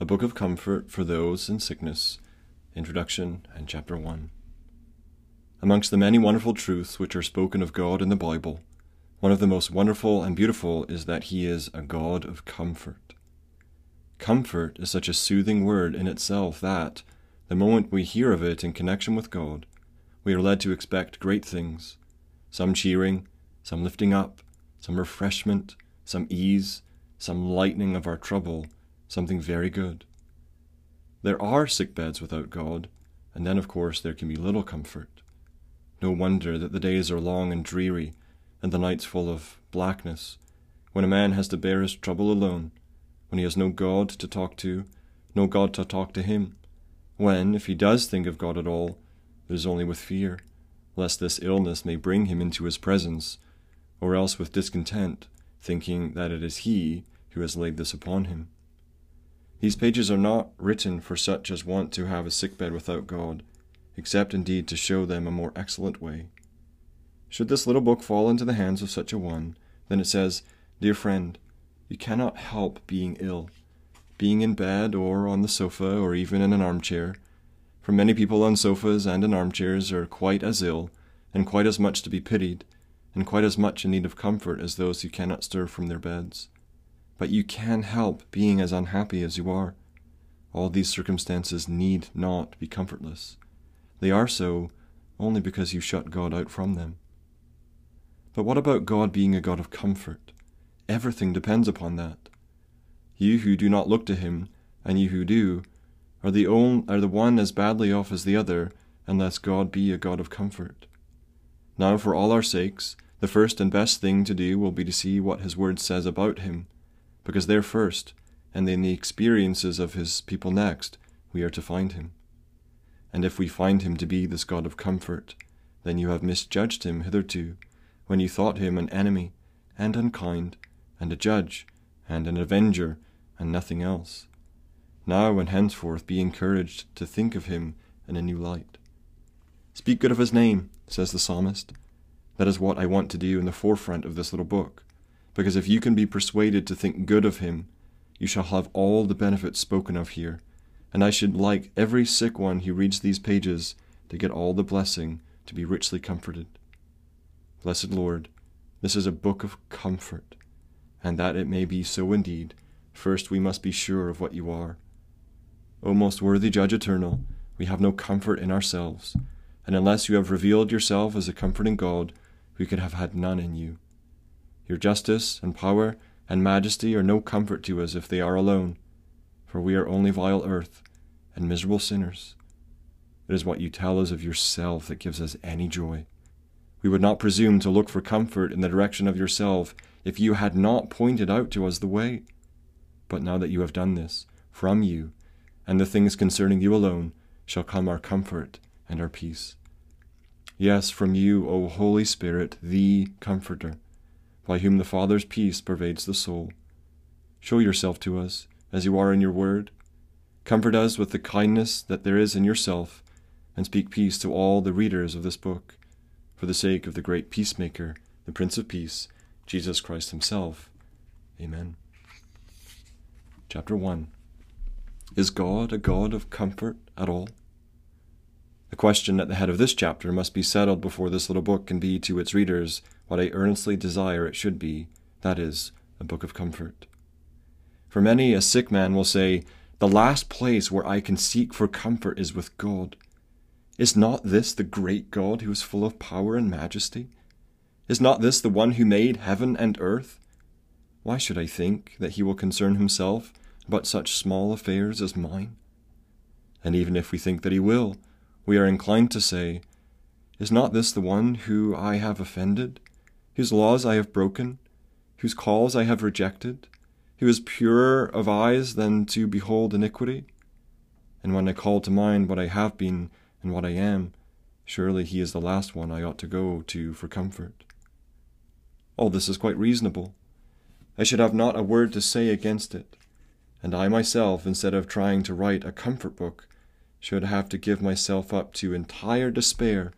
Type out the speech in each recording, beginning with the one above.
A Book of Comfort for Those in Sickness, Introduction and Chapter 1. Amongst the many wonderful truths which are spoken of God in the Bible, one of the most wonderful and beautiful is that He is a God of comfort. Comfort is such a soothing word in itself that, the moment we hear of it in connection with God, we are led to expect great things some cheering, some lifting up, some refreshment, some ease, some lightening of our trouble something very good. There are sick beds without God, and then, of course, there can be little comfort. No wonder that the days are long and dreary, and the nights full of blackness, when a man has to bear his trouble alone, when he has no God to talk to, no God to talk to him, when, if he does think of God at all, it is only with fear, lest this illness may bring him into his presence, or else with discontent, thinking that it is he who has laid this upon him. These pages are not written for such as want to have a sick bed without God, except indeed to show them a more excellent way. Should this little book fall into the hands of such a one, then it says, Dear friend, you cannot help being ill, being in bed or on the sofa or even in an armchair. For many people on sofas and in armchairs are quite as ill, and quite as much to be pitied, and quite as much in need of comfort as those who cannot stir from their beds but you can help being as unhappy as you are. All these circumstances need not be comfortless. They are so only because you shut God out from them. But what about God being a God of comfort? Everything depends upon that. You who do not look to him, and you who do, are the, own, are the one as badly off as the other, unless God be a God of comfort. Now, for all our sakes, the first and best thing to do will be to see what his word says about him because there first, and in the experiences of his people next, we are to find him. And if we find him to be this God of comfort, then you have misjudged him hitherto, when you thought him an enemy, and unkind, and a judge, and an avenger, and nothing else. Now and henceforth be encouraged to think of him in a new light. Speak good of his name, says the psalmist. That is what I want to do in the forefront of this little book because if you can be persuaded to think good of him, you shall have all the benefits spoken of here. And I should like every sick one who reads these pages to get all the blessing to be richly comforted. Blessed Lord, this is a book of comfort, and that it may be so indeed, first we must be sure of what you are. O most worthy Judge eternal, we have no comfort in ourselves, and unless you have revealed yourself as a comforting God, we could have had none in you. Your justice and power and majesty are no comfort to us if they are alone, for we are only vile earth and miserable sinners. It is what you tell us of yourself that gives us any joy. We would not presume to look for comfort in the direction of yourself if you had not pointed out to us the way. But now that you have done this, from you, and the things concerning you alone, shall come our comfort and our peace. Yes, from you, O Holy Spirit, the Comforter by whom the Father's peace pervades the soul. Show yourself to us, as you are in your word. Comfort us with the kindness that there is in yourself, and speak peace to all the readers of this book, for the sake of the great peacemaker, the Prince of Peace, Jesus Christ Himself. Amen. Chapter 1 Is God a God of comfort at all? The question at the head of this chapter must be settled before this little book can be to its readers what I earnestly desire it should be that is, a book of comfort. For many, a sick man will say, The last place where I can seek for comfort is with God. Is not this the great God who is full of power and majesty? Is not this the one who made heaven and earth? Why should I think that he will concern himself about such small affairs as mine? And even if we think that he will, we are inclined to say, Is not this the one who I have offended, whose laws I have broken, whose calls I have rejected, who is purer of eyes than to behold iniquity? And when I call to mind what I have been and what I am, surely he is the last one I ought to go to for comfort. All this is quite reasonable. I should have not a word to say against it, and I myself, instead of trying to write a comfort book, should have to give myself up to entire despair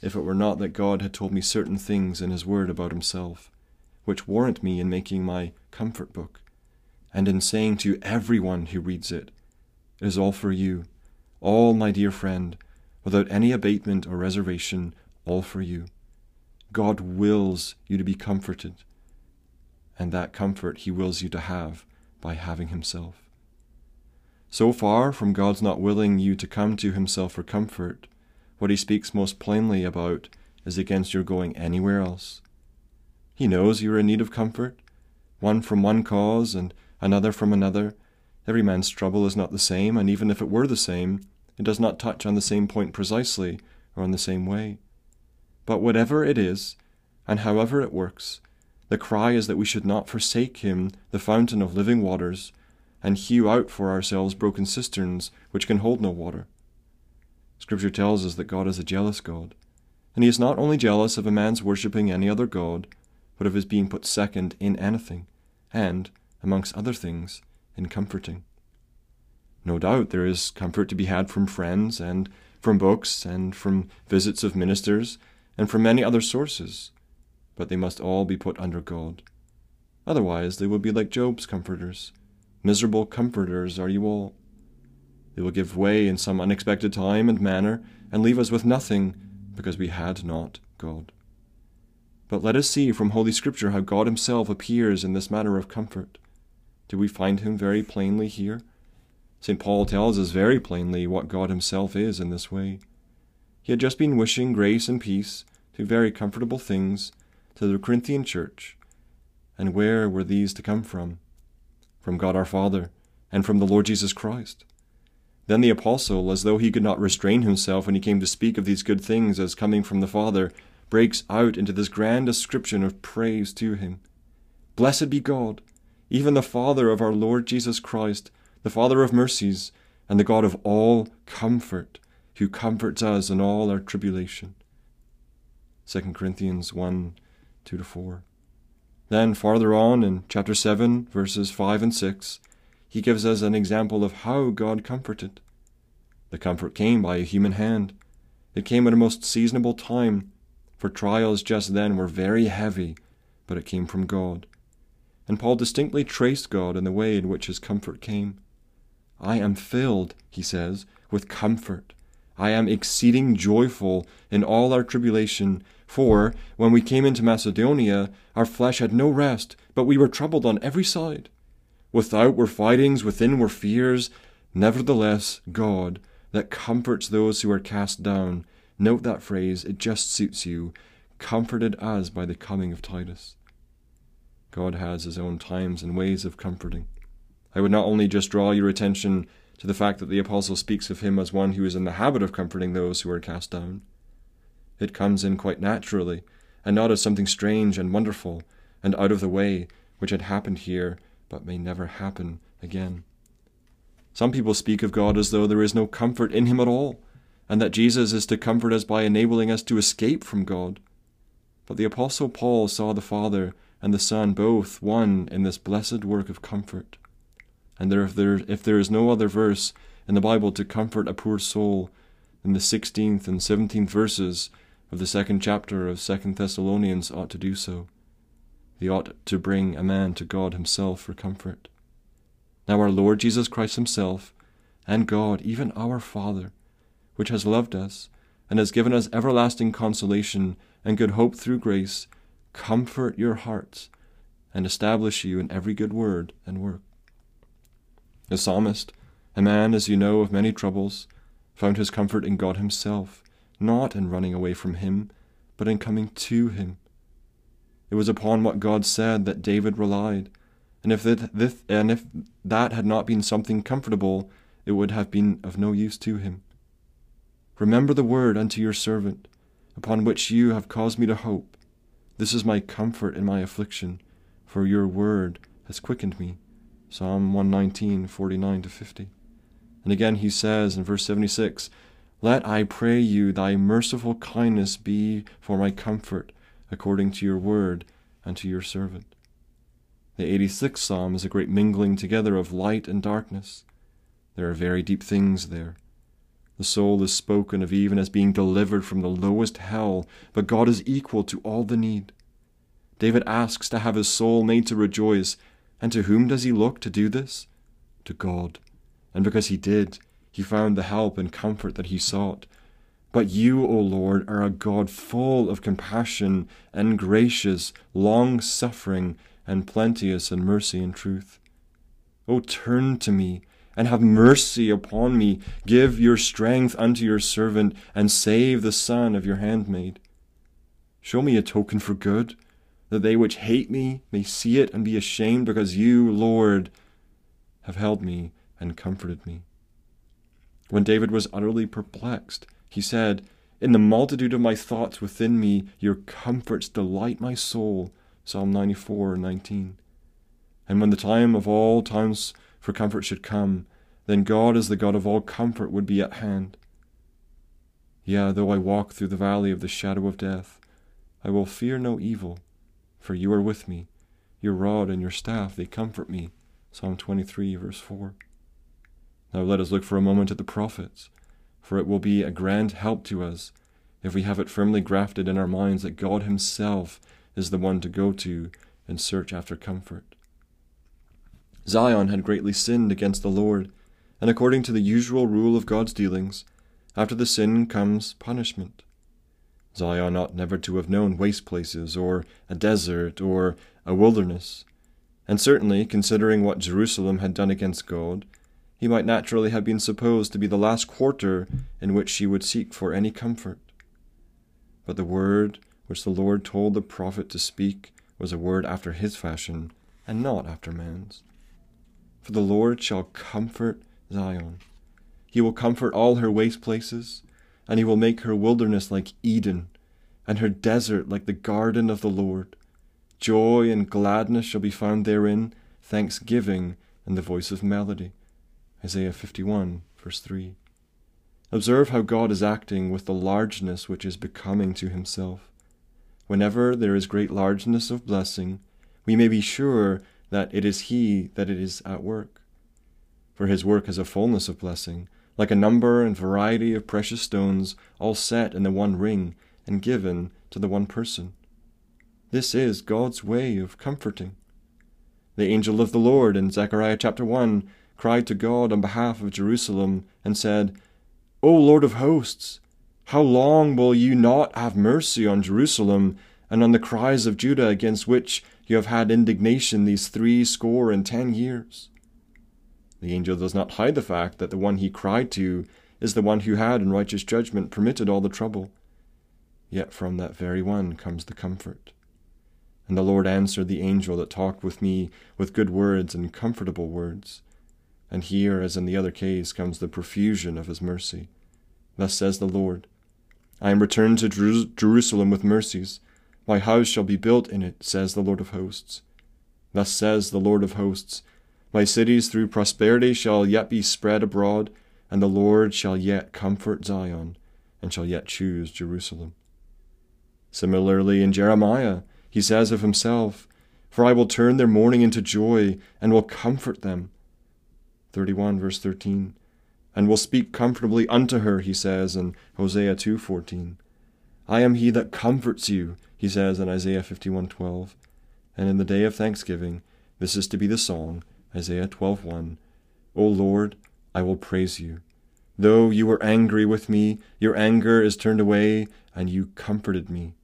if it were not that God had told me certain things in His Word about Himself, which warrant me in making my comfort book, and in saying to every one who reads it, It is all for you, all, my dear friend, without any abatement or reservation, all for you. God wills you to be comforted, and that comfort He wills you to have by having Himself. So far from God's not willing you to come to Himself for comfort, what He speaks most plainly about is against your going anywhere else. He knows you are in need of comfort, one from one cause and another from another. Every man's trouble is not the same, and even if it were the same, it does not touch on the same point precisely or in the same way. But whatever it is, and however it works, the cry is that we should not forsake him, the fountain of living waters, and hew out for ourselves broken cisterns which can hold no water. Scripture tells us that God is a jealous God, and he is not only jealous of a man's worshipping any other God, but of his being put second in anything, and, amongst other things, in comforting. No doubt there is comfort to be had from friends, and from books, and from visits of ministers, and from many other sources, but they must all be put under God. Otherwise, they will be like Job's comforters. Miserable comforters are you all. They will give way in some unexpected time and manner, and leave us with nothing, because we had not God. But let us see from Holy Scripture how God Himself appears in this matter of comfort. Do we find Him very plainly here? St. Paul tells us very plainly what God Himself is in this way. He had just been wishing grace and peace, two very comfortable things, to the Corinthian church. And where were these to come from? From God our Father, and from the Lord Jesus Christ. Then the apostle, as though he could not restrain himself when he came to speak of these good things as coming from the Father, breaks out into this grand description of praise to him. Blessed be God, even the Father of our Lord Jesus Christ, the Father of mercies, and the God of all comfort who comforts us in all our tribulation. 2 Corinthians 1 2 to 4. Then, farther on in chapter 7, verses 5 and 6, he gives us an example of how God comforted. The comfort came by a human hand. It came at a most seasonable time, for trials just then were very heavy, but it came from God. And Paul distinctly traced God in the way in which his comfort came. I am filled, he says, with comfort I am exceeding joyful in all our tribulation. For, when we came into Macedonia, our flesh had no rest, but we were troubled on every side. Without were fightings, within were fears. Nevertheless, God, that comforts those who are cast down, note that phrase, it just suits you, comforted us by the coming of Titus. God has his own times and ways of comforting. I would not only just draw your attention to the fact that the apostle speaks of him as one who is in the habit of comforting those who are cast down. It comes in quite naturally, and not as something strange and wonderful and out of the way, which had happened here, but may never happen again. Some people speak of God as though there is no comfort in him at all, and that Jesus is to comfort us by enabling us to escape from God. But the Apostle Paul saw the Father and the Son both one in this blessed work of comfort and there, if, there, if there is no other verse in the Bible to comfort a poor soul, then the 16th and 17th verses of the second chapter of Second Thessalonians ought to do so. They ought to bring a man to God himself for comfort. Now our Lord Jesus Christ himself, and God, even our Father, which has loved us, and has given us everlasting consolation and good hope through grace, comfort your hearts, and establish you in every good word and work. The psalmist, a man, as you know, of many troubles, found his comfort in God Himself, not in running away from Him, but in coming to Him. It was upon what God said that David relied, and if that, this, and if that had not been something comfortable, it would have been of no use to him. Remember the word unto your servant, upon which you have caused me to hope. This is my comfort in my affliction, for your word has quickened me. Psalm 119, 49 to 50. And again he says in verse 76, Let I pray you thy merciful kindness be for my comfort, according to your word and to your servant. The 86th Psalm is a great mingling together of light and darkness. There are very deep things there. The soul is spoken of even as being delivered from the lowest hell, but God is equal to all the need. David asks to have his soul made to rejoice and to whom does he look to do this? To God. and because he did, he found the help and comfort that he sought. But you, O Lord, are a God full of compassion and gracious, long suffering, and plenteous in mercy and truth. O turn to me, and have mercy upon me. Give your strength unto your servant, and save the son of your handmaid. Show me a token for good, that they which hate me may see it and be ashamed, because you, Lord, have held me and comforted me. When David was utterly perplexed, he said, In the multitude of my thoughts within me, your comforts delight my soul. Psalm 94 19. And when the time of all times for comfort should come, then God as the God of all comfort would be at hand. Yea, though I walk through the valley of the shadow of death, I will fear no evil, for you are with me. Your rod and your staff, they comfort me. Psalm 23, verse 4. Now let us look for a moment at the prophets, for it will be a grand help to us if we have it firmly grafted in our minds that God Himself is the one to go to and search after comfort. Zion had greatly sinned against the Lord, and according to the usual rule of God's dealings, after the sin comes punishment. Zion ought never to have known waste places, or a desert, or a wilderness, and certainly, considering what Jerusalem had done against God, he might naturally have been supposed to be the last quarter in which she would seek for any comfort. But the word which the Lord told the prophet to speak was a word after his fashion, and not after man's. For the Lord shall comfort Zion. He will comfort all her waste places, and he will make her wilderness like Eden, and her desert like the garden of the Lord. Joy and gladness shall be found therein, thanksgiving and the voice of melody. Isaiah 51, verse 3. Observe how God is acting with the largeness which is becoming to himself. Whenever there is great largeness of blessing, we may be sure that it is He that it is at work. For His work is a fullness of blessing, like a number and variety of precious stones, all set in the one ring and given to the one person. This is God's way of comforting. The angel of the Lord in Zechariah chapter 1 cried to God on behalf of Jerusalem and said, O Lord of hosts, how long will you not have mercy on Jerusalem and on the cries of Judah against which you have had indignation these three score and ten years? The angel does not hide the fact that the one he cried to is the one who had in righteous judgment permitted all the trouble. Yet from that very one comes the comfort. And the Lord answered the angel that talked with me with good words and comfortable words. And here, as in the other case, comes the profusion of his mercy. Thus says the Lord I am returned to Jer- Jerusalem with mercies. My house shall be built in it, says the Lord of hosts. Thus says the Lord of hosts My cities through prosperity shall yet be spread abroad, and the Lord shall yet comfort Zion, and shall yet choose Jerusalem. Similarly, in Jeremiah, he says of himself, For I will turn their mourning into joy, and will comfort them. 31 verse 13 and will speak comfortably unto her, he says in Hosea 2:14. I am he that comforts you, he says in Isaiah 51:12. And in the day of thanksgiving, this is to be the song, Isaiah 12:1. O Lord, I will praise you. Though you were angry with me, your anger is turned away, and you comforted me.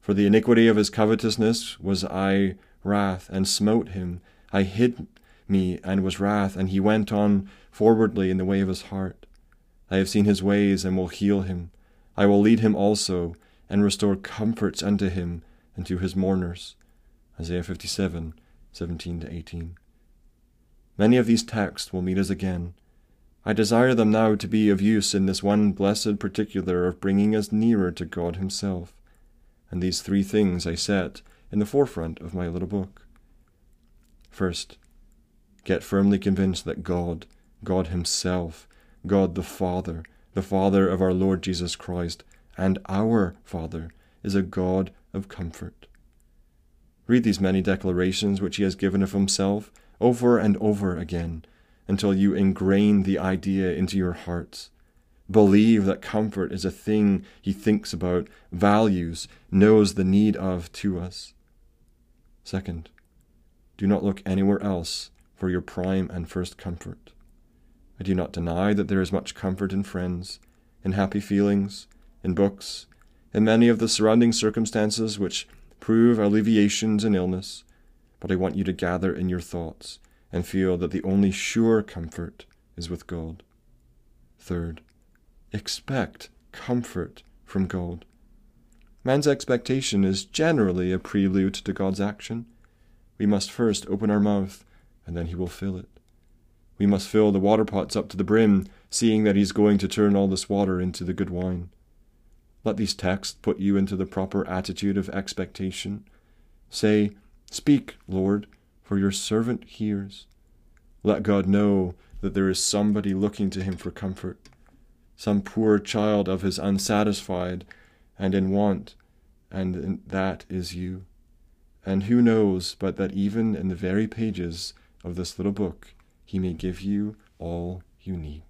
For the iniquity of his covetousness was I wrath, and smote him. I hid me and was wrath, and he went on forwardly in the way of his heart. I have seen his ways and will heal him. I will lead him also, and restore comforts unto him and to his mourners. Isaiah 57, 17 to 18. Many of these texts will meet us again. I desire them now to be of use in this one blessed particular of bringing us nearer to God Himself. And these three things I set in the forefront of my little book. First, Get firmly convinced that God, God Himself, God the Father, the Father of our Lord Jesus Christ, and our Father, is a God of comfort. Read these many declarations which He has given of Himself over and over again until you ingrain the idea into your hearts. Believe that comfort is a thing He thinks about, values, knows the need of to us. Second, do not look anywhere else for your prime and first comfort. I do not deny that there is much comfort in friends, in happy feelings, in books, in many of the surrounding circumstances which prove alleviations in illness, but I want you to gather in your thoughts and feel that the only sure comfort is with God. Third, expect comfort from God. Man's expectation is generally a prelude to God's action. We must first open our mouth, and then He will fill it. We must fill the water pots up to the brim, seeing that He's going to turn all this water into the good wine. Let these texts put you into the proper attitude of expectation. Say, Speak, Lord, for your servant hears. Let God know that there is somebody looking to him for comfort, some poor child of his unsatisfied and in want, and that is you. And who knows but that even in the very pages of this little book he may give you all you need.